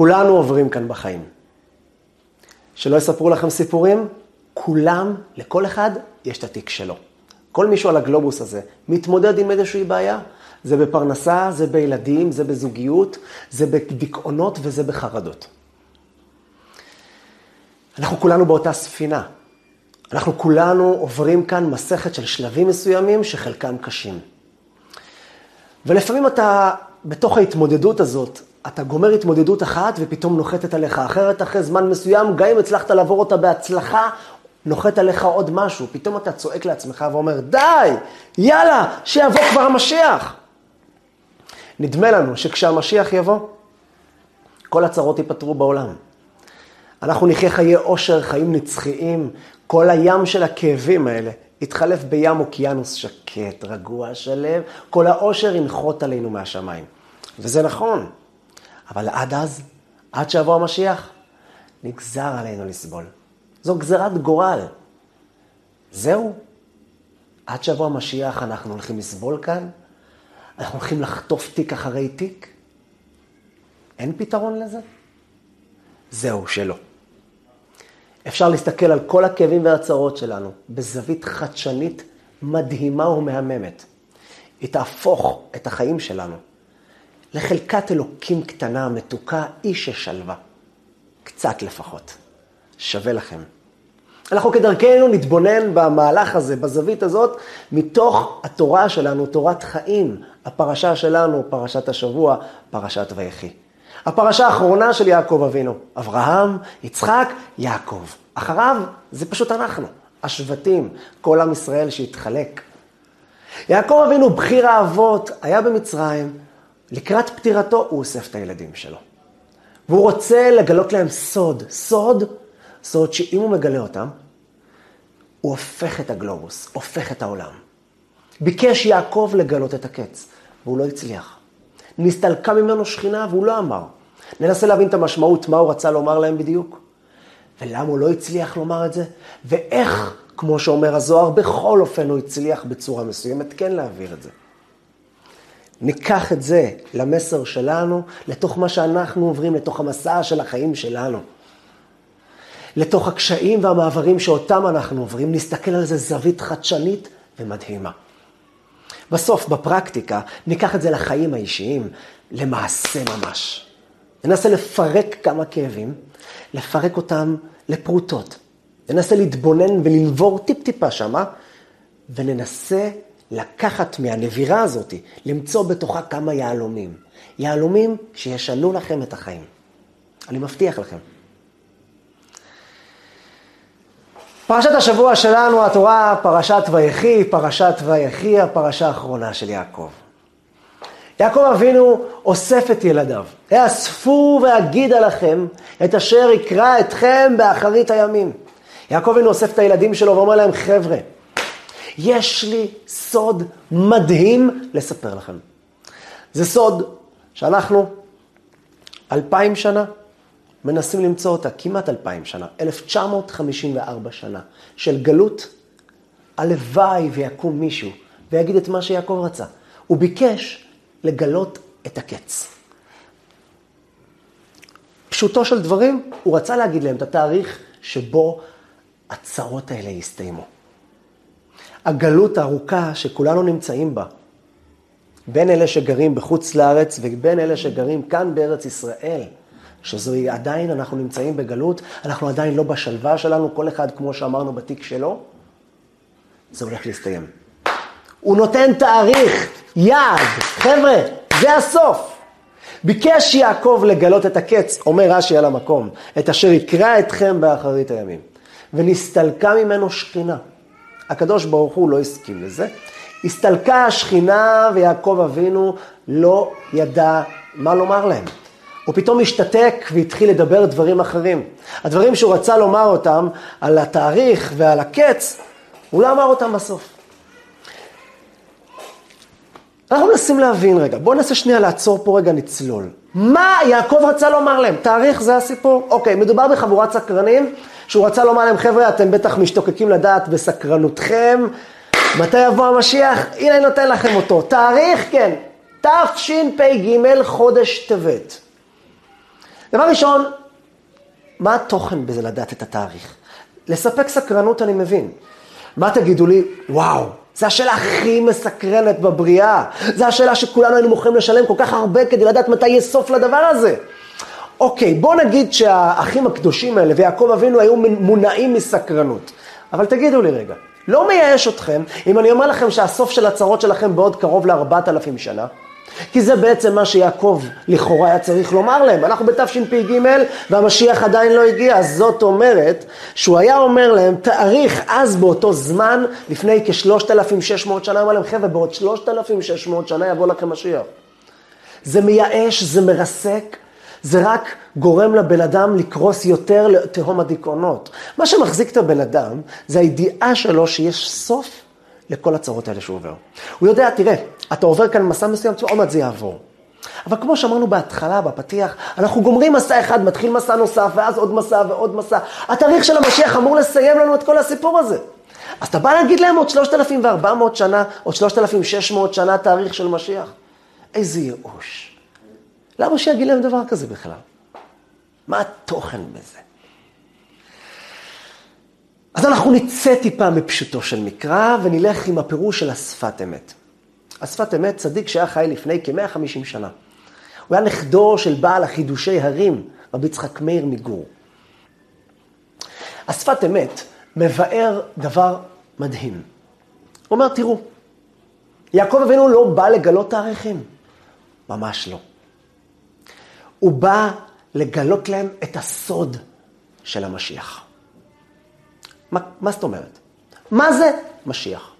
כולנו עוברים כאן בחיים. שלא יספרו לכם סיפורים, כולם, לכל אחד, יש את התיק שלו. כל מישהו על הגלובוס הזה מתמודד עם איזושהי בעיה. זה בפרנסה, זה בילדים, זה בזוגיות, זה בדיכאונות וזה בחרדות. אנחנו כולנו באותה ספינה. אנחנו כולנו עוברים כאן מסכת של שלבים מסוימים שחלקם קשים. ולפעמים אתה, בתוך ההתמודדות הזאת, אתה גומר התמודדות אחת ופתאום נוחתת עליך אחרת אחרי זמן מסוים, גם אם הצלחת לעבור אותה בהצלחה, נוחת עליך עוד משהו. פתאום אתה צועק לעצמך ואומר, די, יאללה, שיבוא כבר המשיח. נדמה לנו שכשהמשיח יבוא, כל הצרות ייפתרו בעולם. אנחנו נחיה חיי עושר, חיים נצחיים, כל הים של הכאבים האלה יתחלף בים אוקיינוס שקט, רגוע, שלב, כל העושר ינחות עלינו מהשמיים. וזה נכון, אבל עד אז, עד שיבוא המשיח, נגזר עלינו לסבול. זו גזירת גורל. זהו. עד שיבוא המשיח אנחנו הולכים לסבול כאן? אנחנו הולכים לחטוף תיק אחרי תיק? אין פתרון לזה? זהו, שלא. אפשר להסתכל על כל הכאבים והצרות שלנו בזווית חדשנית מדהימה ומהממת. היא תהפוך את החיים שלנו לחלקת אלוקים קטנה, מתוקה, איש ששלווה. קצת לפחות. שווה לכם. אנחנו כדרכנו נתבונן במהלך הזה, בזווית הזאת, מתוך התורה שלנו, תורת חיים. הפרשה שלנו, פרשת השבוע, פרשת ויחי. הפרשה האחרונה של יעקב אבינו, אברהם, יצחק, יעקב. אחריו זה פשוט אנחנו, השבטים, כל עם ישראל שהתחלק. יעקב אבינו, בחיר האבות, היה במצרים, לקראת פטירתו הוא אוסף את הילדים שלו. והוא רוצה לגלות להם סוד, סוד, סוד שאם הוא מגלה אותם, הוא הופך את הגלובוס, הופך את העולם. ביקש יעקב לגלות את הקץ, והוא לא הצליח. נסתלקה ממנו שכינה והוא לא אמר. ננסה להבין את המשמעות, מה הוא רצה לומר להם בדיוק, ולמה הוא לא הצליח לומר את זה, ואיך, כמו שאומר הזוהר, בכל אופן הוא הצליח בצורה מסוימת כן להעביר את זה. ניקח את זה למסר שלנו, לתוך מה שאנחנו עוברים, לתוך המסע של החיים שלנו. לתוך הקשיים והמעברים שאותם אנחנו עוברים, נסתכל על זה זווית חדשנית ומדהימה. בסוף, בפרקטיקה, ניקח את זה לחיים האישיים, למעשה ממש. ננסה לפרק כמה כאבים, לפרק אותם לפרוטות. ננסה להתבונן ולנבור טיפ-טיפה שמה, וננסה לקחת מהנבירה הזאת, למצוא בתוכה כמה יהלומים. יהלומים שישנו לכם את החיים. אני מבטיח לכם. פרשת השבוע שלנו, התורה, פרשת ויחי, פרשת ויחי, הפרשה האחרונה של יעקב. יעקב אבינו אוסף את ילדיו. האספו ואגידה לכם את אשר יקרא אתכם באחרית הימים. יעקב אבינו אוסף את הילדים שלו ואומר להם, חבר'ה, יש לי סוד מדהים לספר לכם. זה סוד שאנחנו אלפיים שנה מנסים למצוא אותה, כמעט אלפיים שנה, 1954 שנה של גלות. הלוואי ויקום מישהו ויגיד את מה שיעקב רצה. הוא ביקש לגלות את הקץ. פשוטו של דברים, הוא רצה להגיד להם את התאריך שבו הצרות האלה יסתיימו. הגלות הארוכה שכולנו נמצאים בה, בין אלה שגרים בחוץ לארץ ובין אלה שגרים כאן בארץ ישראל, שזוהי עדיין, אנחנו נמצאים בגלות, אנחנו עדיין לא בשלווה שלנו, כל אחד, כמו שאמרנו, בתיק שלו, זה הולך להסתיים. הוא נותן תאריך, יעד, חבר'ה, זה הסוף. ביקש יעקב לגלות את הקץ, אומר רש"י על המקום, את אשר יקרא אתכם באחרית הימים. ונסתלקה ממנו שכינה. הקדוש ברוך הוא לא הסכים לזה. הסתלקה השכינה ויעקב אבינו לא ידע מה לומר להם. הוא פתאום השתתק והתחיל לדבר דברים אחרים. הדברים שהוא רצה לומר אותם על התאריך ועל הקץ, הוא לא אמר אותם בסוף. אנחנו מנסים להבין רגע, בואו ננסה שנייה לעצור פה רגע, נצלול. מה יעקב רצה לומר להם? תאריך זה הסיפור? אוקיי, מדובר בחבורת סקרנים, שהוא רצה לומר להם, חבר'ה, אתם בטח משתוקקים לדעת בסקרנותכם, מתי יבוא המשיח? הנה אני נותן לכם אותו. תאריך, כן, תשפ"ג, חודש טבת. דבר ראשון, מה התוכן בזה לדעת את התאריך? לספק סקרנות אני מבין. מה תגידו לי? וואו, זו השאלה הכי מסקרנת בבריאה. זו השאלה שכולנו היינו מוכנים לשלם כל כך הרבה כדי לדעת מתי יהיה סוף לדבר הזה. אוקיי, בוא נגיד שהאחים הקדושים האלה ויעקב אבינו היו מונעים מסקרנות. אבל תגידו לי רגע, לא מייאש אתכם אם אני אומר לכם שהסוף של הצרות שלכם בעוד קרוב לארבעת אלפים שנה? כי זה בעצם מה שיעקב לכאורה היה צריך לומר להם. אנחנו בתשפ"ג והמשיח עדיין לא הגיע, אז זאת אומרת שהוא היה אומר להם, תאריך אז באותו זמן, לפני כ-3,600 שנה, אמר להם, חבר'ה, בעוד 3,600 שנה יבוא לכם משיח. זה מייאש, זה מרסק, זה רק גורם לבן אדם לקרוס יותר לתהום הדיכאונות. מה שמחזיק את הבן אדם זה הידיעה שלו שיש סוף לכל הצרות האלה שהוא עובר. הוא יודע, תראה, אתה עובר כאן מסע מסוים, עוד מעט זה יעבור. אבל כמו שאמרנו בהתחלה, בפתיח, אנחנו גומרים מסע אחד, מתחיל מסע נוסף, ואז עוד מסע ועוד מסע. התאריך של המשיח אמור לסיים לנו את כל הסיפור הזה. אז אתה בא להגיד להם עוד 3,400 שנה, עוד 3,600 שנה תאריך של משיח? איזה ייאוש. למה שיגיד להם דבר כזה בכלל? מה התוכן בזה? אז אנחנו נצא טיפה מפשוטו של מקרא ונלך עם הפירוש של השפת אמת. השפת אמת, צדיק שהיה חי לפני כ-150 שנה. הוא היה נכדו של בעל החידושי הרים, רבי יצחק מאיר מגור. השפת אמת מבאר דבר מדהים. הוא אומר, תראו, יעקב אבינו לא בא לגלות תאריכים. ממש לא. הוא בא לגלות להם את הסוד של המשיח. מה, מה זאת אומרת? מה זה משיח?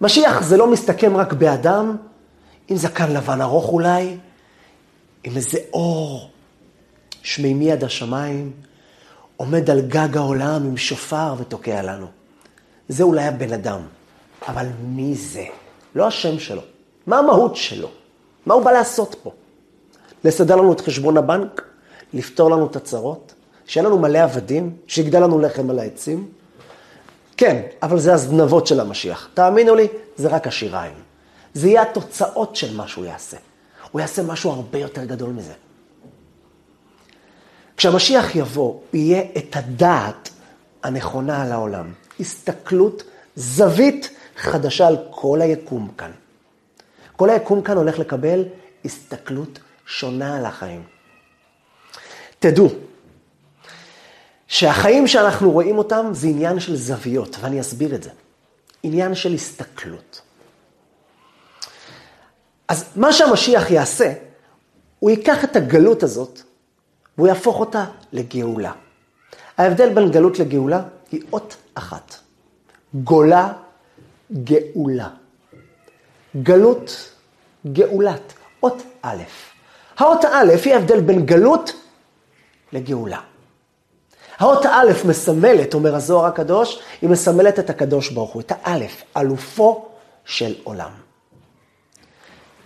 משיח זה לא מסתכם רק באדם, עם זקן לבן ארוך אולי, עם איזה אור שמימי עד השמיים, עומד על גג העולם עם שופר ותוקע לנו. זה אולי הבן אדם, אבל מי זה? לא השם שלו. מה המהות שלו? מה הוא בא לעשות פה? לסדר לנו את חשבון הבנק? לפתור לנו את הצרות? שיהיה לנו מלא עבדים, שיגדל לנו לחם על העצים. כן, אבל זה הזנבות של המשיח. תאמינו לי, זה רק השיריים. זה יהיה התוצאות של מה שהוא יעשה. הוא יעשה משהו הרבה יותר גדול מזה. כשהמשיח יבוא, יהיה את הדעת הנכונה על העולם. הסתכלות, זווית חדשה על כל היקום כאן. כל היקום כאן הולך לקבל הסתכלות שונה על החיים. תדעו, שהחיים שאנחנו רואים אותם זה עניין של זוויות, ואני אסביר את זה. עניין של הסתכלות. אז מה שהמשיח יעשה, הוא ייקח את הגלות הזאת, והוא יהפוך אותה לגאולה. ההבדל בין גלות לגאולה היא אות אחת. גולה, גאולה. גלות, גאולת. אות א'. האות א' היא ההבדל בין גלות לגאולה. האות האלף מסמלת, אומר הזוהר הקדוש, היא מסמלת את הקדוש ברוך הוא, את האלף, אלופו של עולם.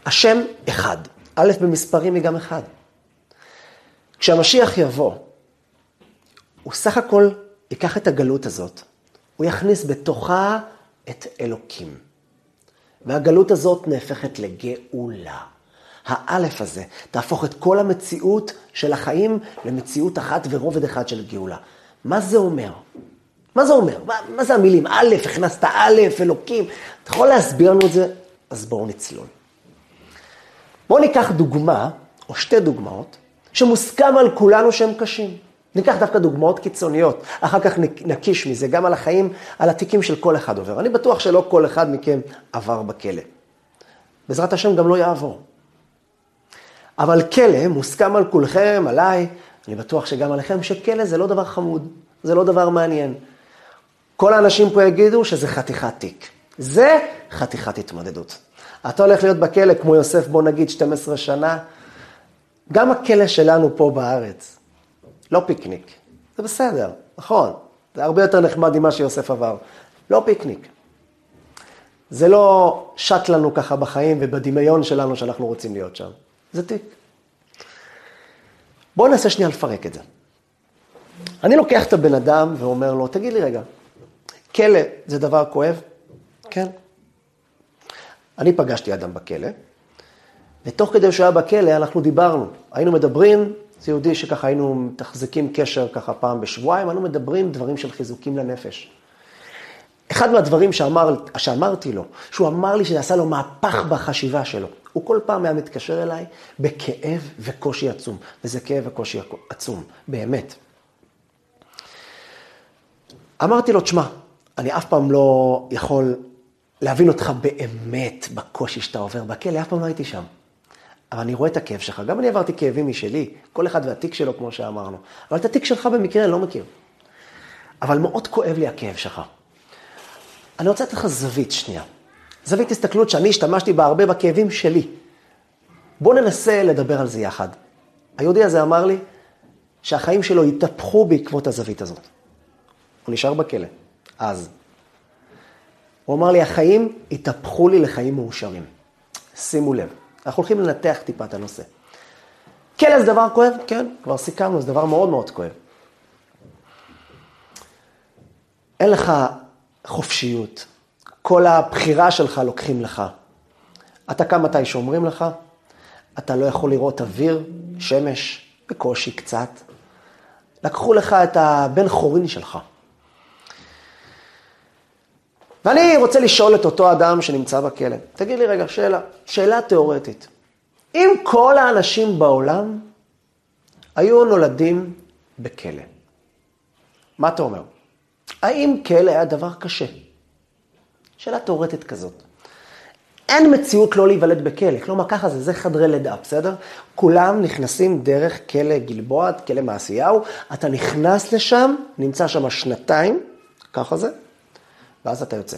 השם אחד, א' במספרים היא גם אחד. כשהמשיח יבוא, הוא סך הכל ייקח את הגלות הזאת, הוא יכניס בתוכה את אלוקים. והגלות הזאת נהפכת לגאולה. האלף הזה תהפוך את כל המציאות של החיים למציאות אחת ורובד אחד של גאולה. מה זה אומר? מה זה אומר? מה, מה זה המילים? א', הכנסת א', אלוקים. אתה יכול להסביר לנו את זה? אז בואו נצלול. בואו ניקח דוגמה, או שתי דוגמאות, שמוסכם על כולנו שהם קשים. ניקח דווקא דוגמאות קיצוניות, אחר כך נקיש מזה גם על החיים, על התיקים של כל אחד עובר. אני בטוח שלא כל אחד מכם עבר בכלא. בעזרת השם גם לא יעבור. אבל כלא מוסכם על כולכם, עליי, אני בטוח שגם עליכם, שכלא זה לא דבר חמוד, זה לא דבר מעניין. כל האנשים פה יגידו שזה חתיכת תיק. זה חתיכת התמודדות. אתה הולך להיות בכלא כמו יוסף, בוא נגיד 12 שנה, גם הכלא שלנו פה בארץ, לא פיקניק. זה בסדר, נכון, זה הרבה יותר נחמד ממה שיוסף עבר. לא פיקניק. זה לא שט לנו ככה בחיים ובדמיון שלנו שאנחנו רוצים להיות שם. זה תיק. בואו ננסה שנייה לפרק את זה. אני לוקח את הבן אדם ואומר לו, תגיד לי רגע, כלא זה דבר כואב? כן. אני פגשתי אדם בכלא, ותוך כדי שהוא היה בכלא אנחנו דיברנו. היינו מדברים זה יהודי שככה היינו מתחזקים קשר ככה פעם בשבועיים, אנו מדברים דברים של חיזוקים לנפש. אחד מהדברים שאמר, שאמרתי לו, שהוא אמר לי שזה עשה לו מהפך בחשיבה שלו, הוא כל פעם היה מתקשר אליי בכאב וקושי עצום, וזה כאב וקושי עצום, באמת. אמרתי לו, תשמע, אני אף פעם לא יכול להבין אותך באמת בקושי שאתה עובר בכלא, אף פעם לא הייתי שם. אבל אני רואה את הכאב שלך, גם אני עברתי כאבים משלי, כל אחד והתיק שלו, כמו שאמרנו. אבל את התיק שלך במקרה אני לא מכיר. אבל מאוד כואב לי הכאב שלך. אני רוצה לתת לך זווית שנייה. זווית הסתכלות שאני השתמשתי בה הרבה בכאבים שלי. בואו ננסה לדבר על זה יחד. היהודי הזה אמר לי שהחיים שלו התהפכו בעקבות הזווית הזאת. הוא נשאר בכלא, אז. הוא אמר לי, החיים התהפכו לי לחיים מאושרים. שימו לב, אנחנו הולכים לנתח טיפה את הנושא. כלא זה דבר כואב? כן, כבר סיכמנו, זה דבר מאוד מאוד כואב. אין לך חופשיות. כל הבחירה שלך לוקחים לך. אתה קם מתי שאומרים לך, אתה לא יכול לראות אוויר, שמש, בקושי קצת. לקחו לך את הבן חורין שלך. ואני רוצה לשאול את אותו אדם שנמצא בכלא, תגיד לי רגע, שאלה, שאלה תיאורטית. אם כל האנשים בעולם היו נולדים בכלא, מה אתה אומר? האם כלא היה דבר קשה? שאלה תיאורטית כזאת. אין מציאות לא להיוולד בכלא, כלומר ככה זה, זה חדרי לידה, בסדר? כולם נכנסים דרך כלא גלבוע, כלא מעשיהו, אתה נכנס לשם, נמצא שם שנתיים, ככה זה, ואז אתה יוצא.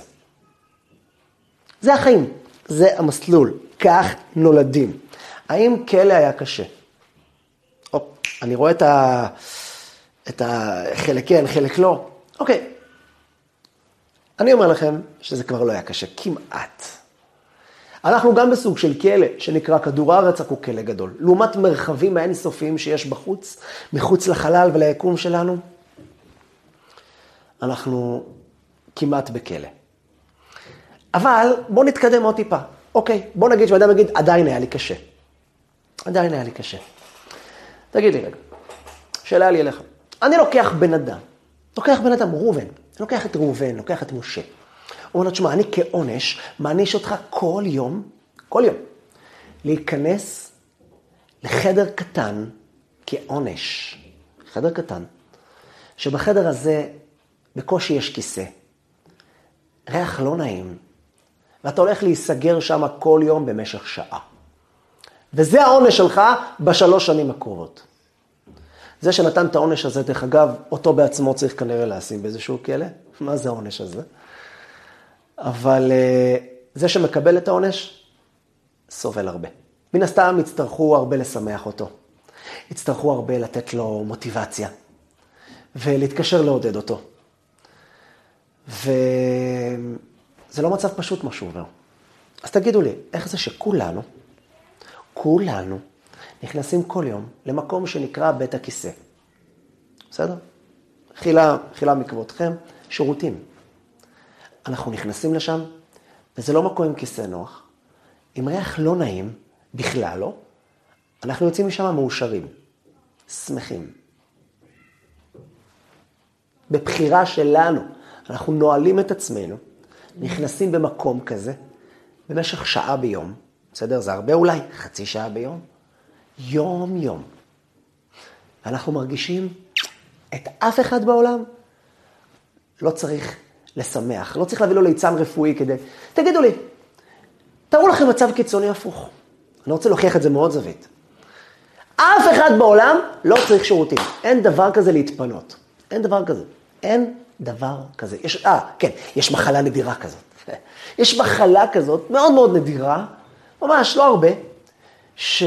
זה החיים, זה המסלול, כך נולדים. האם כלא היה קשה? או, אני רואה את, ה... את החלק כן, חלק לא. אוקיי. אני אומר לכם שזה כבר לא היה קשה, כמעט. אנחנו גם בסוג של כלא, שנקרא כדור הארץ, רק הוא כלא גדול. לעומת מרחבים האינסופיים שיש בחוץ, מחוץ לחלל וליקום שלנו, אנחנו כמעט בכלא. אבל בואו נתקדם עוד טיפה. אוקיי, בואו נגיד שאדם יגיד, עדיין היה לי קשה. עדיין היה לי קשה. תגיד לי רגע, שאלה לי אליך. אני לוקח בן אדם, לוקח בן אדם, ראובן, לוקח את ראובן, לוקח את משה. הוא אומר לו, תשמע, אני כעונש מעניש אותך כל יום, כל יום, להיכנס לחדר קטן כעונש. חדר קטן, שבחדר הזה בקושי יש כיסא, ריח לא נעים, ואתה הולך להיסגר שם כל יום במשך שעה. וזה העונש שלך בשלוש שנים הקרובות. זה שנתן את העונש הזה, דרך אגב, אותו בעצמו צריך כנראה לשים באיזשהו כלא. מה זה העונש הזה? אבל אה, זה שמקבל את העונש, סובל הרבה. מן הסתם יצטרכו הרבה לשמח אותו. יצטרכו הרבה לתת לו מוטיבציה, ולהתקשר לעודד אותו. וזה לא מצב פשוט מה שהוא אומר. אז תגידו לי, איך זה שכולנו, כולנו, נכנסים כל יום למקום שנקרא בית הכיסא. בסדר? חילה, חילה מכבודכם, שירותים. אנחנו נכנסים לשם, וזה לא מקום עם כיסא נוח, עם ריח לא נעים, בכלל לא. אנחנו יוצאים משם מאושרים, שמחים. בבחירה שלנו, אנחנו נועלים את עצמנו, נכנסים במקום כזה, במשך שעה ביום, בסדר? זה הרבה אולי, חצי שעה ביום, יום-יום. ואנחנו מרגישים את אף אחד בעולם לא צריך לשמח, לא צריך להביא לו ליצן רפואי כדי... תגידו לי, תראו לכם מצב קיצוני הפוך. אני רוצה להוכיח את זה מאוד זווית. אף אחד בעולם לא צריך שירותים. אין דבר כזה להתפנות. אין דבר כזה. אין דבר כזה. יש, אה, כן, יש מחלה נדירה כזאת. יש מחלה כזאת, מאוד מאוד נדירה, ממש, לא הרבה, ש,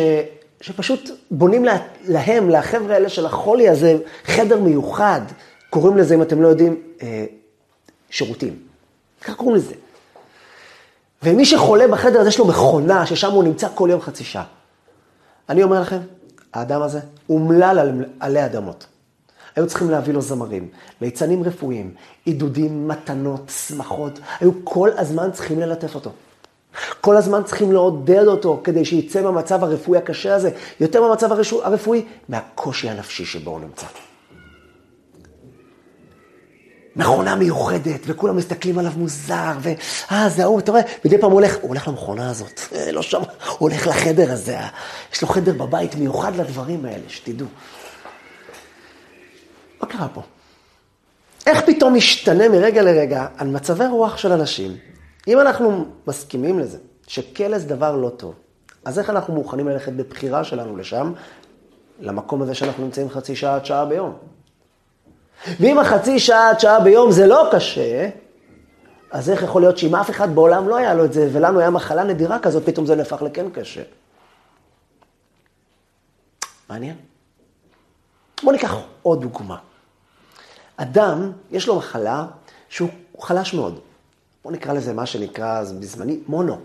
שפשוט בונים לה, להם, לחבר'ה האלה של החולי הזה, חדר מיוחד, קוראים לזה, אם אתם לא יודעים, אה, שירותים. ככה קוראים לזה. ומי שחולה בחדר הזה, יש לו מכונה, ששם הוא נמצא כל יום חצי שעה. אני אומר לכם, האדם הזה אומלל על, עלי אדמות. היו צריכים להביא לו זמרים, ליצנים רפואיים, עידודים, מתנות, שמחות, היו כל הזמן צריכים ללטף אותו. כל הזמן צריכים לעודד אותו כדי שיצא מהמצב הרפואי הקשה הזה, יותר מהמצב הרפואי, מהקושי הנפשי שבו הוא נמצא. מכונה מיוחדת, וכולם מסתכלים עליו מוזר, ואה, זה ההוא, אתה רואה, מדי פעם הוא הולך, הוא הולך למכונה הזאת, אה, לא שם, הוא הולך לחדר הזה, יש לו חדר בבית מיוחד לדברים האלה, שתדעו. מה קרה פה? איך פתאום משתנה מרגע לרגע על מצבי רוח של אנשים? אם אנחנו מסכימים לזה, שכלא זה דבר לא טוב, אז איך אנחנו מוכנים ללכת בבחירה שלנו לשם, למקום הזה שאנחנו נמצאים חצי שעה עד שעה ביום? ואם החצי שעה עד שעה ביום זה לא קשה, אז איך יכול להיות שאם אף אחד בעולם לא היה לו את זה, ולנו היה מחלה נדירה כזאת, פתאום זה נהפך לכן קשה? מעניין. בואו ניקח עוד דוגמה. אדם, יש לו מחלה שהוא חלש מאוד. בואו נקרא לזה מה שנקרא אז בזמני מונו.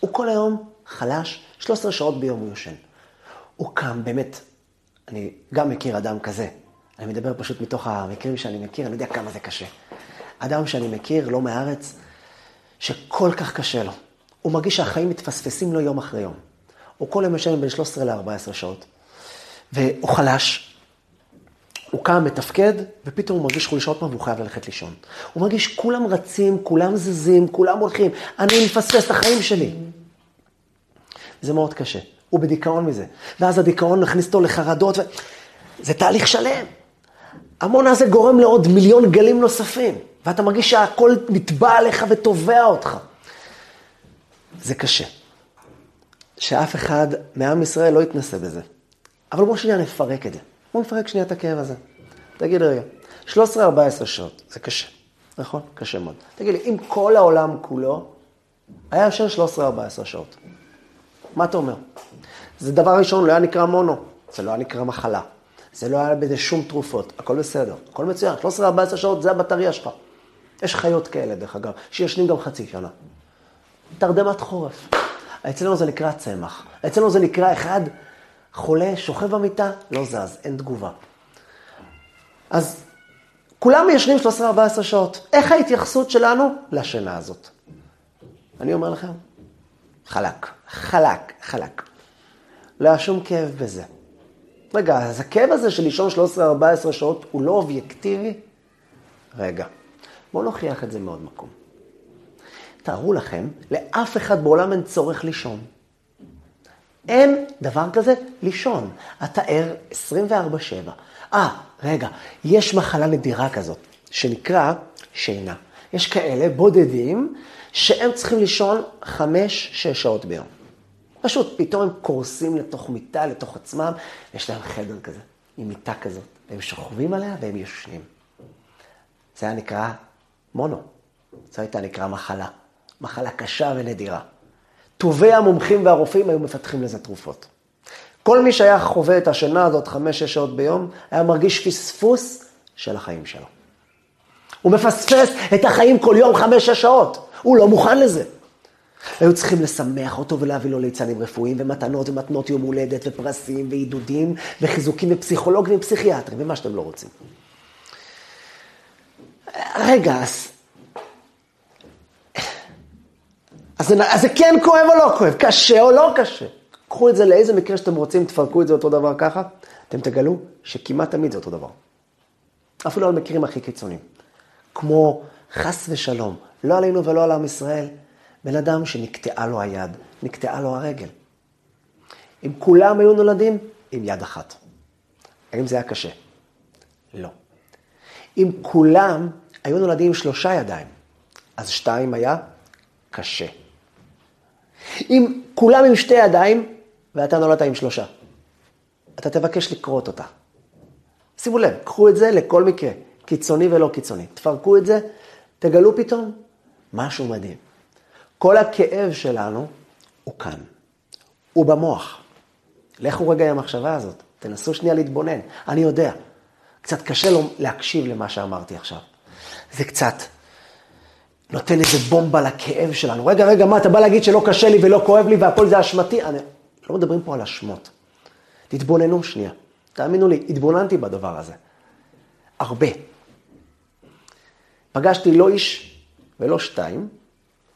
הוא כל היום חלש, 13 שעות ביום הוא יושן. הוא קם, באמת, אני גם מכיר אדם כזה. אני מדבר פשוט מתוך המקרים שאני מכיר, אני יודע כמה זה קשה. אדם שאני מכיר, לא מהארץ, שכל כך קשה לו. הוא מרגיש שהחיים מתפספסים לו יום אחרי יום. הוא כל יום יושן בין 13 ל-14 שעות. והוא חלש, הוא קם, מתפקד, ופתאום הוא מרגיש חולשה עוד פעם והוא חייב ללכת לישון. הוא מרגיש כולם רצים, כולם זזים, כולם הולכים, אני מפספס את החיים שלי. זה מאוד קשה. הוא בדיכאון מזה. ואז הדיכאון מכניס אותו לחרדות, ו... זה תהליך שלם. המון הזה גורם לעוד מיליון גלים נוספים, ואתה מרגיש שהכל נתבע עליך ותובע אותך. זה קשה. שאף אחד מעם ישראל לא יתנסה בזה. אבל בואו שנייה נפרק את זה. בואו נפרק שנייה את הכאב הזה. תגיד רגע, 13-14 שעות, זה קשה, נכון? קשה מאוד. תגיד לי, אם כל העולם כולו היה ישן 13-14 שעות, מה אתה אומר? זה דבר ראשון, לא היה נקרא מונו, זה לא היה נקרא מחלה, זה לא היה בזה שום תרופות, הכל בסדר, הכל מצוין, 13-14 שעות זה הבטריה שלך. יש חיות כאלה, דרך אגב, שישנים גם חצי שנה. תרדמת חורף. אצלנו זה נקרא צמח. אצלנו זה נקרא אחד חולה, שוכב במיטה, לא זז, אין תגובה. אז כולם ישנים 13-14 שעות. איך ההתייחסות שלנו לשינה הזאת? אני אומר לכם, חלק, חלק, חלק. לא היה שום כאב בזה. רגע, אז הכאב הזה של לישון 13-14 שעות הוא לא אובייקטיבי? רגע, בואו נוכיח את זה מעוד מקום. תארו לכם, לאף אחד בעולם אין צורך לישון. אין דבר כזה לישון. אתה ער 24-7. אה, רגע, יש מחלה נדירה כזאת, שנקרא שינה. יש כאלה בודדים שהם צריכים לישון 5-6 שעות ביום. פשוט פתאום הם קורסים לתוך מיטה, לתוך עצמם, ויש להם חדר כזה, עם מיטה כזאת, והם שוכבים עליה והם יושנים. זה היה נקרא מונו. זו הייתה נקרא מחלה. מחלה קשה ונדירה. טובי המומחים והרופאים היו מפתחים לזה תרופות. כל מי שהיה חווה את השינה הזאת חמש-שש שעות ביום, היה מרגיש פספוס של החיים שלו. הוא מפספס את החיים כל יום חמש-שש שעות. הוא לא מוכן לזה. היו צריכים לשמח אותו ולהביא לו ליצנים רפואיים ומתנות ומתנות יום הולדת ופרסים ועידודים וחיזוקים ופסיכולוגים ופסיכיאטרים ומה שאתם לא רוצים. רגע, אז זה, אז זה כן כואב או לא כואב, קשה או לא קשה. קחו את זה לאיזה מקרה שאתם רוצים, תפרקו את זה אותו דבר ככה, אתם תגלו שכמעט תמיד זה אותו דבר. אפילו על מקרים הכי קיצוניים. כמו חס ושלום, לא עלינו ולא על עם ישראל, בן אדם שנקטעה לו היד, נקטעה לו הרגל. אם כולם היו נולדים, עם יד אחת. האם זה היה קשה? לא. אם כולם היו נולדים עם שלושה ידיים, אז שתיים היה קשה. אם כולם עם שתי ידיים, ואתה נולדת עם שלושה, אתה תבקש לקרות אותה. שימו לב, קחו את זה לכל מקרה, קיצוני ולא קיצוני. תפרקו את זה, תגלו פתאום משהו מדהים. כל הכאב שלנו הוא כאן, הוא במוח. לכו רגע עם המחשבה הזאת, תנסו שנייה להתבונן. אני יודע, קצת קשה להקשיב למה שאמרתי עכשיו. זה קצת נותן איזה בומבה לכאב שלנו. רגע, רגע, מה, אתה בא להגיד שלא קשה לי ולא כואב לי והכל זה אשמתי? אני... לא מדברים פה על אשמות. תתבוננו שנייה. תאמינו לי, התבוננתי בדבר הזה. הרבה. פגשתי לא איש ולא שתיים,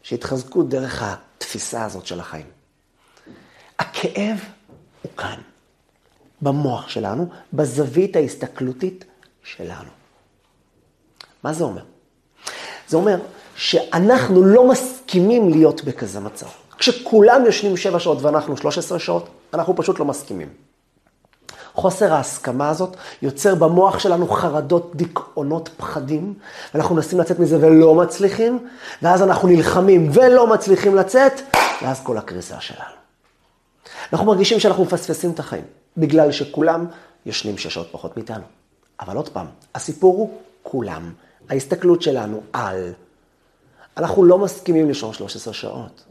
שהתחזקו דרך התפיסה הזאת של החיים. הכאב הוא כאן, במוח שלנו, בזווית ההסתכלותית שלנו. מה זה אומר? זה אומר שאנחנו לא מסכימים להיות בכזה מצב. כשכולם יושנים 7 שעות ואנחנו 13 שעות, אנחנו פשוט לא מסכימים. חוסר ההסכמה הזאת יוצר במוח שלנו חרדות, דיכאונות, פחדים, ואנחנו מנסים לצאת מזה ולא מצליחים, ואז אנחנו נלחמים ולא מצליחים לצאת, ואז כל הקריסה שלנו. אנחנו מרגישים שאנחנו מפספסים את החיים, בגלל שכולם ישנים שש שעות פחות מאיתנו. אבל עוד פעם, הסיפור הוא כולם. ההסתכלות שלנו על. אנחנו לא מסכימים לישון 13 שעות.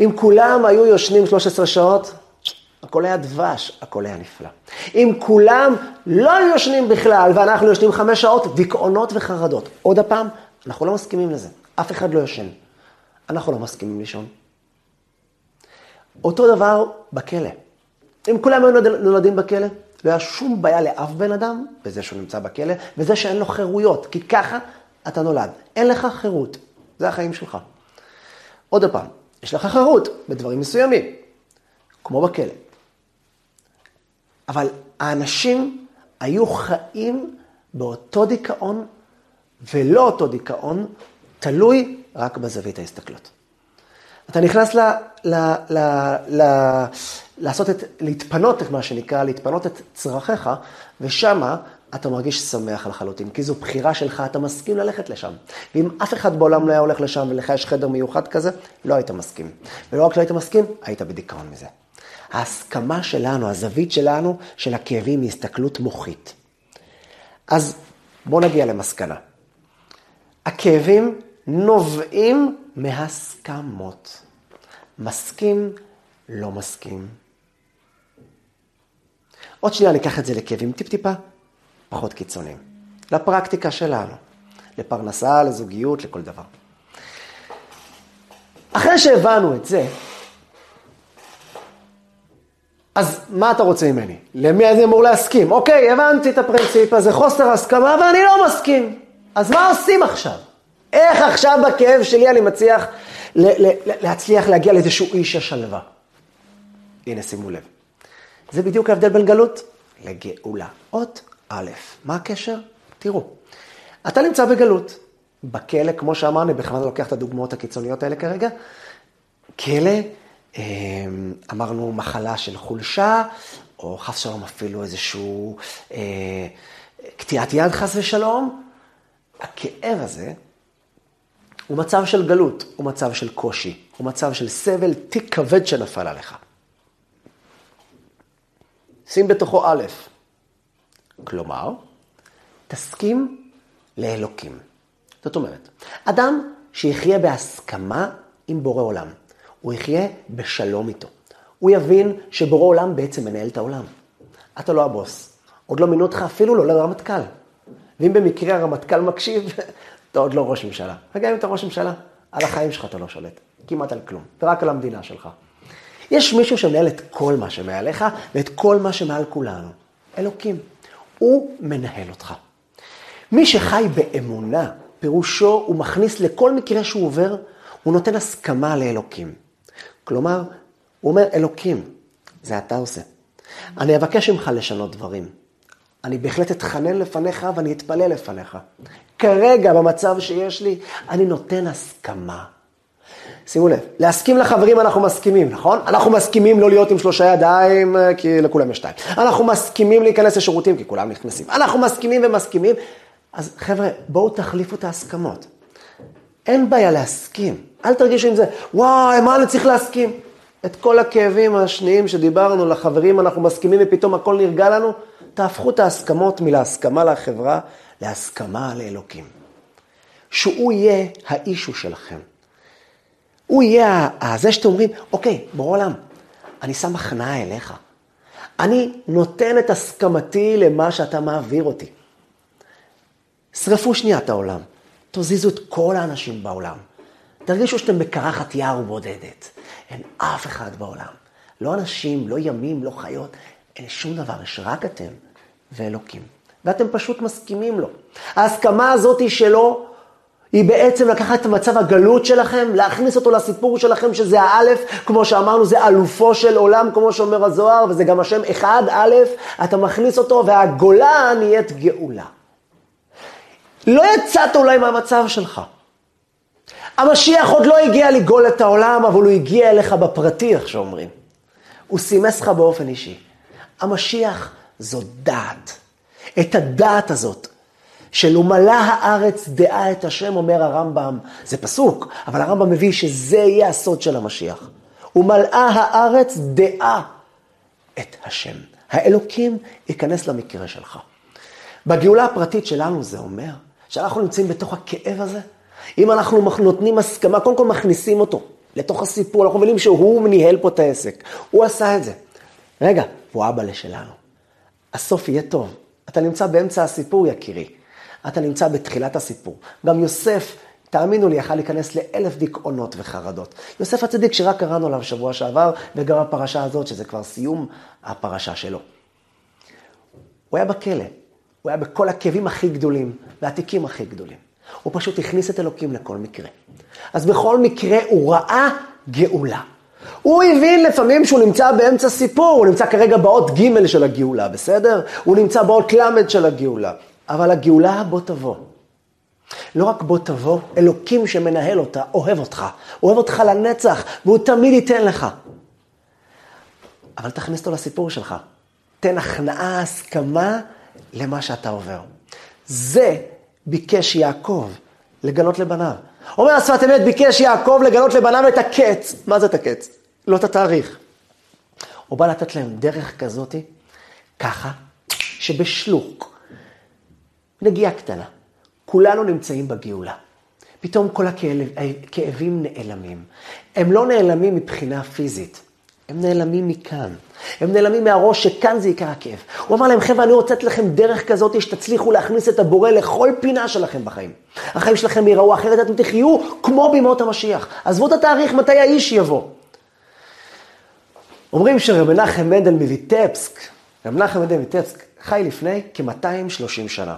אם כולם היו יושנים 13 שעות, הכל היה דבש, הכל היה נפלא. אם כולם לא היו יושנים בכלל, ואנחנו יושנים חמש שעות, דיכאונות וחרדות. עוד הפעם, אנחנו לא מסכימים לזה. אף אחד לא יושן. אנחנו לא מסכימים לישון. אותו דבר בכלא. אם כולם היו נולדים בכלא, לא היה שום בעיה לאף בן אדם בזה שהוא נמצא בכלא, וזה שאין לו חירויות, כי ככה אתה נולד. אין לך חירות, זה החיים שלך. עוד פעם, יש לך חירות בדברים מסוימים, כמו בכלא. אבל האנשים היו חיים באותו דיכאון, ולא אותו דיכאון, תלוי רק בזווית ההסתכלות. אתה נכנס ל... ל, ל, ל לעשות את, להתפנות את מה שנקרא, להתפנות את צרכיך, ושמה אתה מרגיש שמח לחלוטין, כי זו בחירה שלך, אתה מסכים ללכת לשם. ואם אף אחד בעולם לא היה הולך לשם ולך יש חדר מיוחד כזה, לא היית מסכים. ולא רק שלא היית מסכים, היית בדיכאון מזה. ההסכמה שלנו, הזווית שלנו, של הכאבים היא הסתכלות מוחית. אז בואו נגיע למסקנה. הכאבים נובעים מהסכמות. מסכים, לא מסכים. עוד שנייה ניקח את זה לכאבים טיפ-טיפה פחות קיצוניים. לפרקטיקה שלנו, לפרנסה, לזוגיות, לכל דבר. אחרי שהבנו את זה, אז מה אתה רוצה ממני? למי אני אמור להסכים? אוקיי, הבנתי את הפרינציפ הזה, חוסר הסכמה, ואני לא מסכים. אז מה עושים עכשיו? איך עכשיו בכאב שלי אני מצליח להצליח להגיע לאיזשהו איש השלווה? הנה, שימו לב. זה בדיוק ההבדל בין גלות לגאולה. אות א', מה הקשר? תראו, אתה נמצא בגלות. בכלא, כמו שאמרנו, בכוונה לוקח את הדוגמאות הקיצוניות האלה כרגע. כלא, אמ, אמרנו מחלה של חולשה, או חס שלום אפילו איזשהו אה, קטיעת יד חס ושלום. הכאב הזה הוא מצב של גלות, הוא מצב של קושי, הוא מצב של סבל, תיק כבד שנפל עליך. שים בתוכו א', כלומר, תסכים לאלוקים. זאת אומרת, אדם שיחיה בהסכמה עם בורא עולם, הוא יחיה בשלום איתו. הוא יבין שבורא עולם בעצם מנהל את העולם. אתה לא הבוס. עוד לא מינו אותך אפילו לא לרמטכ"ל. ואם במקרה הרמטכ"ל מקשיב, אתה עוד לא ראש ממשלה. וגם אם אתה ראש ממשלה, על החיים שלך אתה לא שולט. כמעט על כלום. ורק על המדינה שלך. יש מישהו שמנהל את כל מה שמעליך ואת כל מה שמעל כולנו. אלוקים. הוא מנהל אותך. מי שחי באמונה, פירושו הוא מכניס לכל מקרה שהוא עובר, הוא נותן הסכמה לאלוקים. כלומר, הוא אומר, אלוקים, זה אתה עושה. אני אבקש ממך לשנות דברים. אני בהחלט אתחנן לפניך ואני אתפלל לפניך. כרגע, במצב שיש לי, אני נותן הסכמה. שימו לב, להסכים לחברים אנחנו מסכימים, נכון? אנחנו מסכימים לא להיות עם שלושה ידיים, אה, כי לכולם יש שתיים. אנחנו מסכימים להיכנס לשירותים, כי כולם נכנסים. אנחנו מסכימים ומסכימים. אז חבר'ה, בואו תחליפו את ההסכמות. אין בעיה להסכים. אל תרגישו עם זה, וואי, מה אני צריך להסכים? את כל הכאבים השניים שדיברנו, לחברים אנחנו מסכימים ופתאום הכל נרגע לנו, תהפכו את ההסכמות מלהסכמה לחברה, להסכמה לאלוקים. שהוא יהיה האישו שלכם. הוא יהיה זה שאתם אומרים, אוקיי, בורא עולם, אני שם הכנעה אליך. אני נותן את הסכמתי למה שאתה מעביר אותי. שרפו שנייה את העולם, תזיזו את כל האנשים בעולם. תרגישו שאתם בקרחת יער ובודדת. אין אף אחד בעולם. לא אנשים, לא ימים, לא חיות, אין שום דבר, יש רק אתם ואלוקים. ואתם פשוט מסכימים לו. ההסכמה הזאת שלו היא בעצם לקחת את מצב הגלות שלכם, להכניס אותו לסיפור שלכם, שזה האלף, כמו שאמרנו, זה אלופו של עולם, כמו שאומר הזוהר, וזה גם השם אחד, א', אתה מכניס אותו, והגולה נהיית גאולה. לא יצאת אולי מהמצב שלך. המשיח עוד לא הגיע לגאול את העולם, אבל הוא הגיע אליך בפרטי, איך שאומרים. הוא סימס לך באופן אישי. המשיח זו דעת. את הדעת הזאת, של ומלא הארץ דעה את השם, אומר הרמב"ם, זה פסוק, אבל הרמב"ם מביא שזה יהיה הסוד של המשיח. ומלאה הארץ דעה את השם. האלוקים ייכנס למקרה שלך. בגאולה הפרטית שלנו זה אומר שאנחנו נמצאים בתוך הכאב הזה. אם אנחנו נותנים הסכמה, קודם כל מכניסים אותו לתוך הסיפור, אנחנו מבינים שהוא ניהל פה את העסק, הוא עשה את זה. רגע, הוא אבא לשלנו. הסוף יהיה טוב. אתה נמצא באמצע הסיפור, יקירי. אתה נמצא בתחילת הסיפור. גם יוסף, תאמינו לי, יכל להיכנס לאלף דיכאונות וחרדות. יוסף הצדיק, שרק קראנו עליו שבוע שעבר, וגם הפרשה הזאת, שזה כבר סיום הפרשה שלו. הוא היה בכלא, הוא היה בכל הכאבים הכי גדולים, והתיקים הכי גדולים. הוא פשוט הכניס את אלוקים לכל מקרה. אז בכל מקרה הוא ראה גאולה. הוא הבין לפעמים שהוא נמצא באמצע סיפור, הוא נמצא כרגע באות ג' של הגאולה, בסדר? הוא נמצא באות ל' של הגאולה. אבל הגאולה בוא תבוא. לא רק בוא תבוא, אלוקים שמנהל אותה, אוהב אותך. אוהב אותך לנצח, והוא תמיד ייתן לך. אבל תכניס אותו לסיפור שלך. תן הכנעה, הסכמה למה שאתה עובר. זה ביקש יעקב לגלות לבניו. אומר השפת אמת, ביקש יעקב לגלות לבניו את הקץ. מה זה את הקץ? לא את התאריך. הוא בא לתת להם דרך כזאתי, ככה, שבשלוק, נגיעה קטנה, כולנו נמצאים בגאולה. פתאום כל הכאבים נעלמים. הם לא נעלמים מבחינה פיזית, הם נעלמים מכאן. הם נעלמים מהראש שכאן זה עיקר הכאב. הוא אמר להם, חבר'ה, אני רוצה לתת לכם דרך כזאת שתצליחו להכניס את הבורא לכל פינה שלכם בחיים. החיים שלכם ייראו אחרת, אתם תחיו כמו בימות המשיח. עזבו את התאריך מתי האיש יבוא. אומרים שרב מנחם מנדל מויטבסק, רב מנחם מנדל מויטבסק חי לפני כ-230 שנה.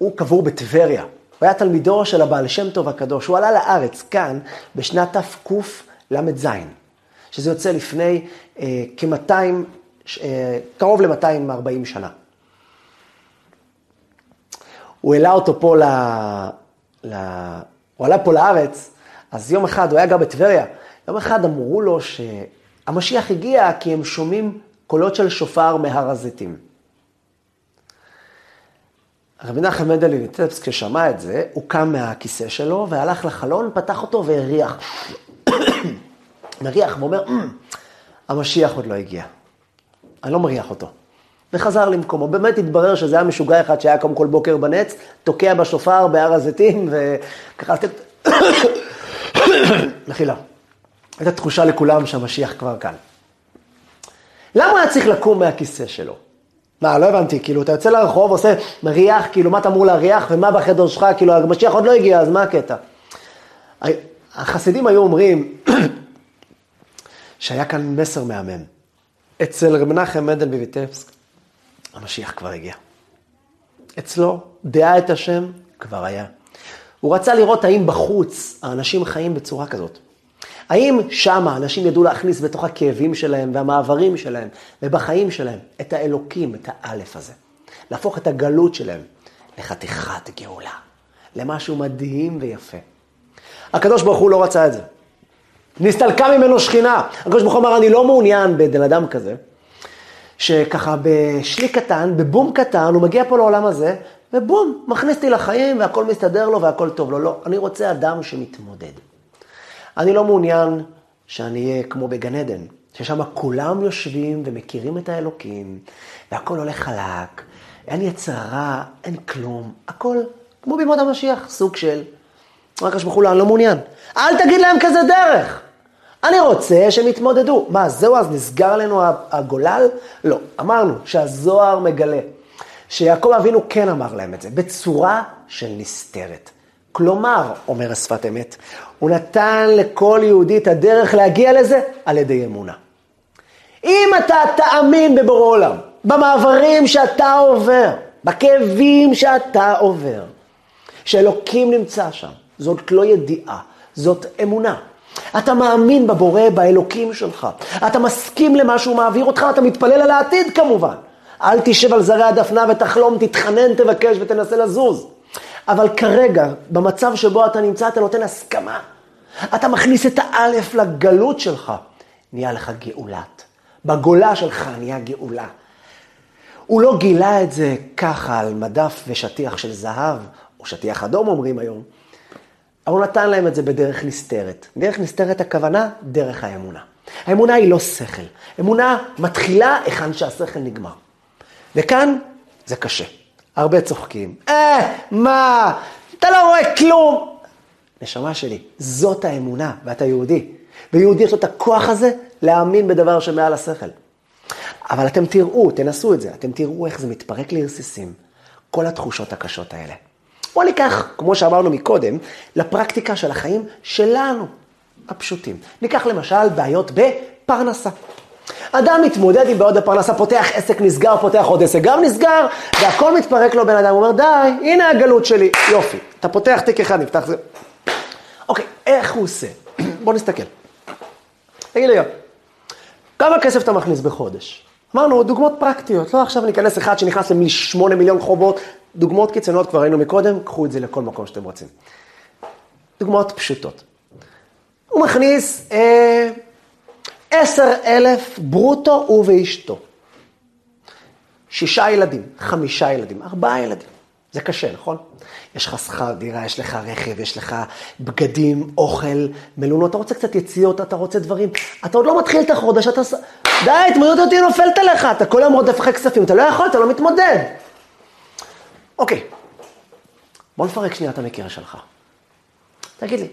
הוא קבור בטבריה. הוא היה תלמידו של הבעל שם טוב הקדוש. הוא עלה לארץ כאן בשנת תקל"ז. שזה יוצא לפני אה, כ-200, אה, קרוב ל-240 שנה. הוא העלה אותו פה ל... ל... הוא עלה פה לארץ, אז יום אחד, הוא היה גר בטבריה, יום אחד אמרו לו שהמשיח הגיע כי הם שומעים קולות של שופר מהר הזיתים. רבי נחם מנדל טפס, כששמע את זה, הוא קם מהכיסא שלו והלך לחלון, פתח אותו והריח. מריח ואומר, אמ, המשיח עוד לא הגיע. אני לא מריח אותו. וחזר למקומו. באמת התברר שזה היה משוגע אחד שהיה קם כל בוקר בנץ, תוקע בשופר בהר הזיתים, וככה לתת... מחילה. הייתה תחושה לכולם שהמשיח כבר כאן. למה היה צריך לקום מהכיסא שלו? מה, לא הבנתי, כאילו, אתה יוצא לרחוב, עושה מריח, כאילו, מה אתה אמור להריח, ומה בחדר שלך, כאילו, המשיח עוד לא הגיע, אז מה הקטע? החסידים היו אומרים, שהיה כאן מסר מהמם. אצל רב מנחם מנדל בביטבסק, המשיח כבר הגיע. אצלו, דעה את השם, כבר היה. הוא רצה לראות האם בחוץ האנשים חיים בצורה כזאת. האם שם האנשים ידעו להכניס בתוך הכאבים שלהם והמעברים שלהם ובחיים שלהם את האלוקים, את האלף הזה. להפוך את הגלות שלהם לחתיכת גאולה, למשהו מדהים ויפה. הקדוש ברוך הוא לא רצה את זה. נסתלקה ממנו שכינה. הקדוש ברוך הוא אמר, אני לא מעוניין בבן אדם כזה, שככה בשליק קטן, בבום קטן, הוא מגיע פה לעולם הזה, ובום, מכניס אותי לחיים והכל מסתדר לו והכל טוב לו. לא, אני רוצה אדם שמתמודד. אני לא מעוניין שאני אהיה כמו בגן עדן, ששם כולם יושבים ומכירים את האלוקים, והכל הולך חלק, אין יצרה, אין כלום, הכל כמו בימות המשיח, סוג של... רק ברוך הוא, לא, אני לא מעוניין. אל תגיד להם כזה דרך. אני רוצה שהם יתמודדו. מה, זהו אז נסגר לנו הגולל? לא. אמרנו שהזוהר מגלה שיעקב אבינו כן אמר להם את זה, בצורה של נסתרת. כלומר, אומר השפת אמת, הוא נתן לכל יהודי את הדרך להגיע לזה על ידי אמונה. אם אתה תאמין בבורא עולם, במעברים שאתה עובר, בכאבים שאתה עובר, שאלוקים נמצא שם. זאת לא ידיעה, זאת אמונה. אתה מאמין בבורא, באלוקים שלך. אתה מסכים למה שהוא מעביר אותך, אתה מתפלל על העתיד כמובן. אל תשב על זרי הדפנה ותחלום, תתחנן, תבקש ותנסה לזוז. אבל כרגע, במצב שבו אתה נמצא, אתה נותן הסכמה. אתה מכניס את האלף לגלות שלך, נהיה לך גאולת. בגולה שלך נהיה גאולה. הוא לא גילה את זה ככה על מדף ושטיח של זהב, או שטיח אדום אומרים היום, אבל הוא נתן להם את זה בדרך נסתרת. דרך נסתרת הכוונה, דרך האמונה. האמונה היא לא שכל. אמונה מתחילה היכן שהשכל נגמר. וכאן זה קשה. הרבה צוחקים. אה, מה? אתה לא רואה כלום. נשמה שלי, זאת האמונה, ואתה יהודי. ויהודי יש לו את הכוח הזה להאמין בדבר שמעל השכל. אבל אתם תראו, תנסו את זה, אתם תראו איך זה מתפרק לרסיסים, כל התחושות הקשות האלה. בואו ניקח, כמו שאמרנו מקודם, לפרקטיקה של החיים שלנו, הפשוטים. ניקח למשל בעיות בפרנסה. אדם מתמודד עם בעיות בפרנסה, פותח עסק נסגר, פותח עוד עסק גם נסגר, והכל מתפרק לו בן אדם, הוא אומר, די, הנה הגלות שלי, יופי. אתה פותח תיק אחד, נפתח זה. אוקיי, איך הוא עושה? בוא נסתכל. תגיד לי, כמה כסף אתה מכניס בחודש? אמרנו, דוגמאות פרקטיות, לא עכשיו ניכנס אחד שנכנס ל-8 מיליון חובות, דוגמאות קיצוניות כבר ראינו מקודם, קחו את זה לכל מקום שאתם רוצים. דוגמאות פשוטות. הוא מכניס אה, עשר אלף ברוטו הוא ואשתו. שישה ילדים, חמישה ילדים, ארבעה ילדים. זה קשה, נכון? יש לך שכר דירה, יש לך רכב, יש לך בגדים, אוכל, מלונות, אתה רוצה קצת יציאות, אתה רוצה דברים. אתה עוד לא מתחיל את החודש, אתה... די, התמודדות אותי נופלת עליך, אתה כל היום רודף אחרי כספים, אתה לא יכול, אתה לא מתמודד. אוקיי, בוא נפרק שנייה את המקרה שלך. תגיד לי,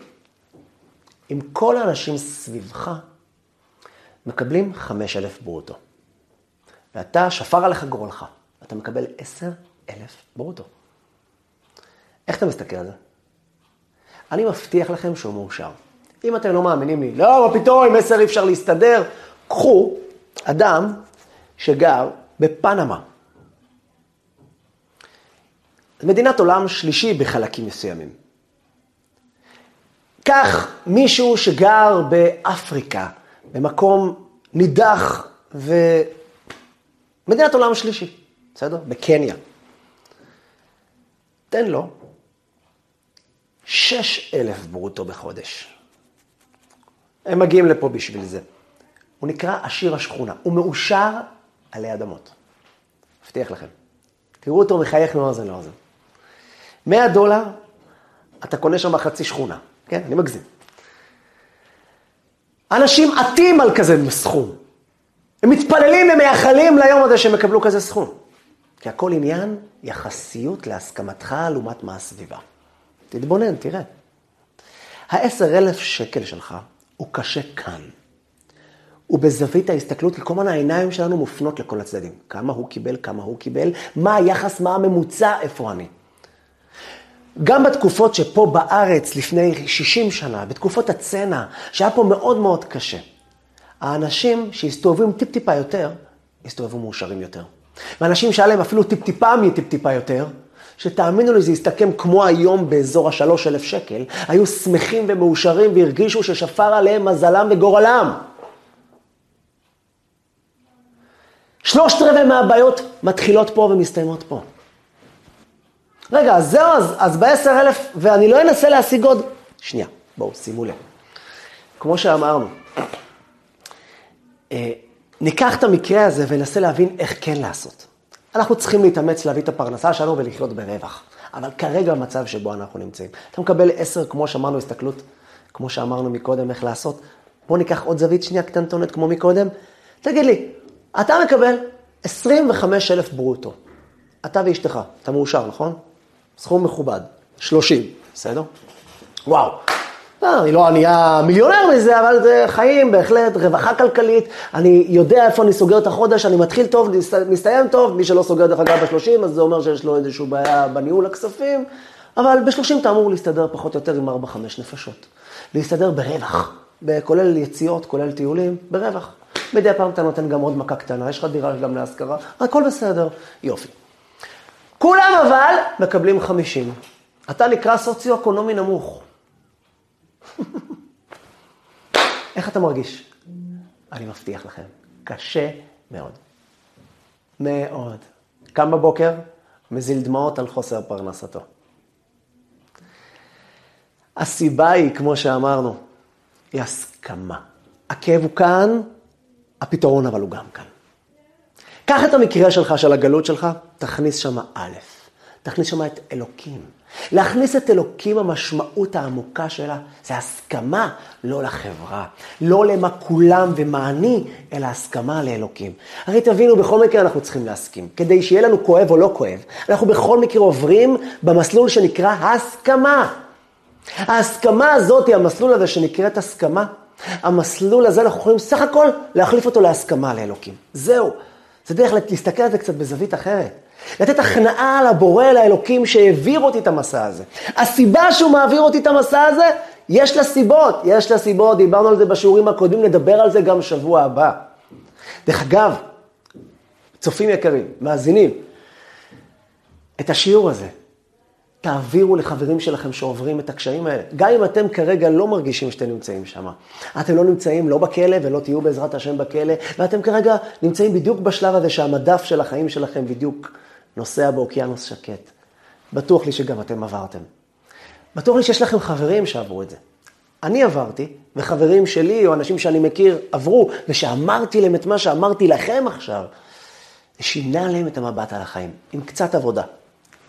אם כל האנשים סביבך מקבלים 5,000 ברוטו, ואתה, שפר עליך גורלך, אתה מקבל 10,000 ברוטו. איך אתה מסתכל על זה? אני מבטיח לכם שהוא מאושר. אם אתם לא מאמינים לי, לא, מה פתאום, עם 10 אי אפשר להסתדר, קחו אדם שגר בפנמה. מדינת עולם שלישי בחלקים מסוימים. קח מישהו שגר באפריקה, במקום נידח ומדינת עולם שלישי, בסדר? בקניה. תן לו שש אלף ברוטו בחודש. הם מגיעים לפה בשביל זה. הוא נקרא עשיר השכונה, הוא מאושר עלי אדמות. מבטיח לכם. תראו אותו מחייך מאוזן לאוזן. 100 דולר, אתה קונה שם חצי שכונה. כן, אני מגזים. אנשים עטים על כזה סכום. הם מתפללים ומייחלים ליום הזה שהם יקבלו כזה סכום. כי הכל עניין יחסיות להסכמתך לעומת מה הסביבה. תתבונן, תראה. העשר אלף שקל שלך הוא קשה כאן. הוא בזווית ההסתכלות, כי כל הזמן העיניים שלנו מופנות לכל הצדדים. כמה הוא קיבל, כמה הוא קיבל, מה היחס, מה הממוצע, איפה אני. גם בתקופות שפה בארץ, לפני 60 שנה, בתקופות הצנע, שהיה פה מאוד מאוד קשה, האנשים שהסתובבו עם טיפ-טיפה יותר, הסתובבו מאושרים יותר. ואנשים שהיה להם אפילו טיפ-טיפה מטיפ-טיפה יותר, שתאמינו לי, זה הסתכם כמו היום באזור השלוש אלף שקל, היו שמחים ומאושרים והרגישו ששפר עליהם מזלם וגורלם. שלושת רבעי מהבעיות מתחילות פה ומסתיימות פה. רגע, אז זהו, אז, אז בעשר אלף, ואני לא אנסה להשיג עוד... שנייה, בואו, שימו לב. כמו שאמרנו, אה, ניקח את המקרה הזה וננסה להבין איך כן לעשות. אנחנו צריכים להתאמץ להביא את הפרנסה שלנו ולחיות ברווח. אבל כרגע המצב שבו אנחנו נמצאים. אתה מקבל עשר, כמו שאמרנו, הסתכלות, כמו שאמרנו מקודם, איך לעשות. בוא ניקח עוד זווית שנייה קטנטונת כמו מקודם. תגיד לי, אתה מקבל 25 אלף ברוטו. אתה ואשתך, אתה מאושר, נכון? סכום מכובד, 30, בסדר? וואו. לא, אני לא נהיה מיליונר מזה, אבל זה חיים, בהחלט, רווחה כלכלית. אני יודע איפה אני סוגר את החודש, אני מתחיל טוב, מסתיים טוב. מי שלא סוגר דרך אגב ב-30, אז זה אומר שיש לו איזושהי בעיה בניהול הכספים. אבל ב-30 אתה אמור להסתדר פחות או יותר עם 4-5 נפשות. להסתדר ברווח, כולל יציאות, כולל טיולים, ברווח. מדי פעם אתה נותן גם עוד מכה קטנה, יש לך דירה גם להשכרה, הכל בסדר, יופי. כולם אבל מקבלים 50. אתה נקרא סוציו-אקונומי נמוך. איך אתה מרגיש? אני מבטיח לכם, קשה מאוד. מאוד. קם בבוקר, מזיל דמעות על חוסר פרנסתו. הסיבה היא, כמו שאמרנו, היא הסכמה. הכאב הוא כאן, הפתרון אבל הוא גם כאן. קח את המקרה שלך, של הגלות שלך, תכניס שם א', תכניס שם את אלוקים. להכניס את אלוקים, המשמעות העמוקה שלה, זה הסכמה לא לחברה, לא למה כולם ומה אני, אלא הסכמה לאלוקים. הרי תבינו, בכל מקרה אנחנו צריכים להסכים. כדי שיהיה לנו כואב או לא כואב, אנחנו בכל מקרה עוברים במסלול שנקרא הסכמה. ההסכמה הזאת, המסלול הזה שנקראת הסכמה, המסלול הזה אנחנו יכולים סך הכל להחליף אותו להסכמה לאלוקים. זהו. זה דרך להסתכל על זה קצת בזווית אחרת. לתת הכנעה לבורא, לאלוקים שהעביר אותי את המסע הזה. הסיבה שהוא מעביר אותי את המסע הזה, יש לה סיבות. יש לה סיבות, דיברנו על זה בשיעורים הקודמים, נדבר על זה גם שבוע הבא. דרך אגב, צופים יקרים, מאזינים, את השיעור הזה, תעבירו לחברים שלכם שעוברים את הקשיים האלה. גם אם אתם כרגע לא מרגישים שאתם נמצאים שם. אתם לא נמצאים לא בכלא ולא תהיו בעזרת השם בכלא, ואתם כרגע נמצאים בדיוק בשלב הזה שהמדף של החיים שלכם בדיוק נוסע באוקיינוס שקט. בטוח לי שגם אתם עברתם. בטוח לי שיש לכם חברים שעברו את זה. אני עברתי, וחברים שלי או אנשים שאני מכיר עברו, ושאמרתי להם את מה שאמרתי לכם עכשיו, שינה להם את המבט על החיים, עם קצת עבודה.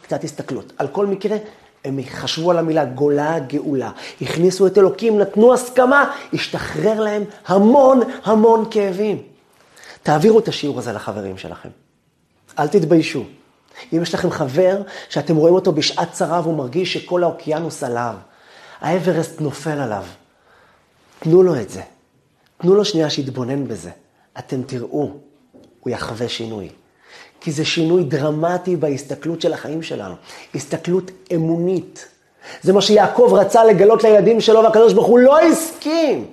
קצת הסתכלות. על כל מקרה, הם חשבו על המילה גולה, גאולה. הכניסו את אלוקים, נתנו הסכמה, השתחרר להם המון המון כאבים. תעבירו את השיעור הזה לחברים שלכם. אל תתביישו. אם יש לכם חבר שאתם רואים אותו בשעת צרה והוא מרגיש שכל האוקיינוס עליו, האברסט נופל עליו, תנו לו את זה. תנו לו שנייה שיתבונן בזה. אתם תראו, הוא יחווה שינוי. כי זה שינוי דרמטי בהסתכלות של החיים שלנו. הסתכלות אמונית. זה מה שיעקב רצה לגלות לילדים שלו, והקדוש ברוך הוא לא הסכים.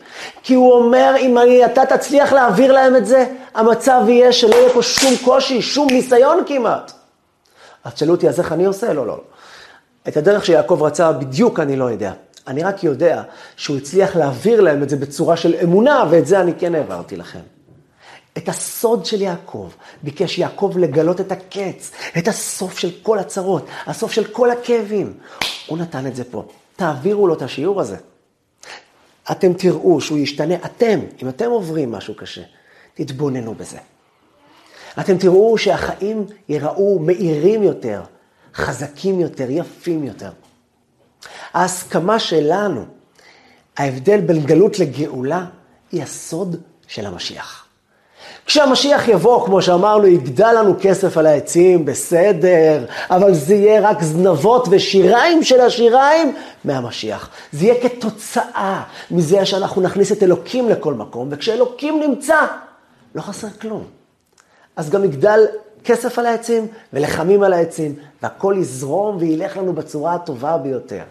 כי הוא אומר, אם אני, אתה תצליח להעביר להם את זה, המצב יהיה שלא יהיה פה שום קושי, שום ניסיון כמעט. אז תשאלו אותי, אז איך אני עושה? לא, לא. את הדרך שיעקב רצה בדיוק אני לא יודע. אני רק יודע שהוא הצליח להעביר להם את זה בצורה של אמונה, ואת זה אני כן העברתי לכם. את הסוד של יעקב. ביקש יעקב לגלות את הקץ, את הסוף של כל הצרות, הסוף של כל הכאבים. הוא נתן את זה פה. תעבירו לו את השיעור הזה. אתם תראו שהוא ישתנה, אתם, אם אתם עוברים משהו קשה, תתבוננו בזה. אתם תראו שהחיים ייראו מהירים יותר, חזקים יותר, יפים יותר. ההסכמה שלנו, ההבדל בין גלות לגאולה, היא הסוד של המשיח. כשהמשיח יבוא, כמו שאמרנו, יגדל לנו כסף על העצים, בסדר, אבל זה יהיה רק זנבות ושיריים של השיריים מהמשיח. זה יהיה כתוצאה מזה שאנחנו נכניס את אלוקים לכל מקום, וכשאלוקים נמצא, לא חסר כלום. אז גם יגדל כסף על העצים ולחמים על העצים, והכל יזרום וילך לנו בצורה הטובה ביותר.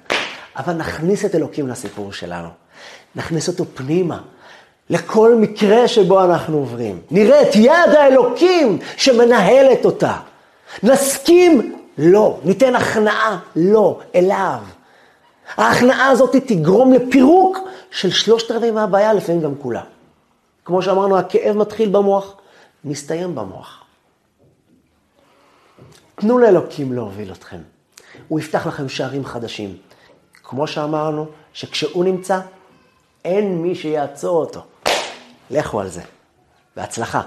אבל נכניס את אלוקים לסיפור שלנו. נכניס אותו פנימה. לכל מקרה שבו אנחנו עוברים. נראה את יד האלוקים שמנהלת אותה. נסכים? לא. ניתן הכנעה? לא. אליו. ההכנעה הזאת תגרום לפירוק של שלושת רבעי מהבעיה, לפעמים גם כולה. כמו שאמרנו, הכאב מתחיל במוח, מסתיים במוח. תנו לאלוקים להוביל אתכם. הוא יפתח לכם שערים חדשים. כמו שאמרנו, שכשהוא נמצא, אין מי שיעצור אותו. לכו על זה. בהצלחה.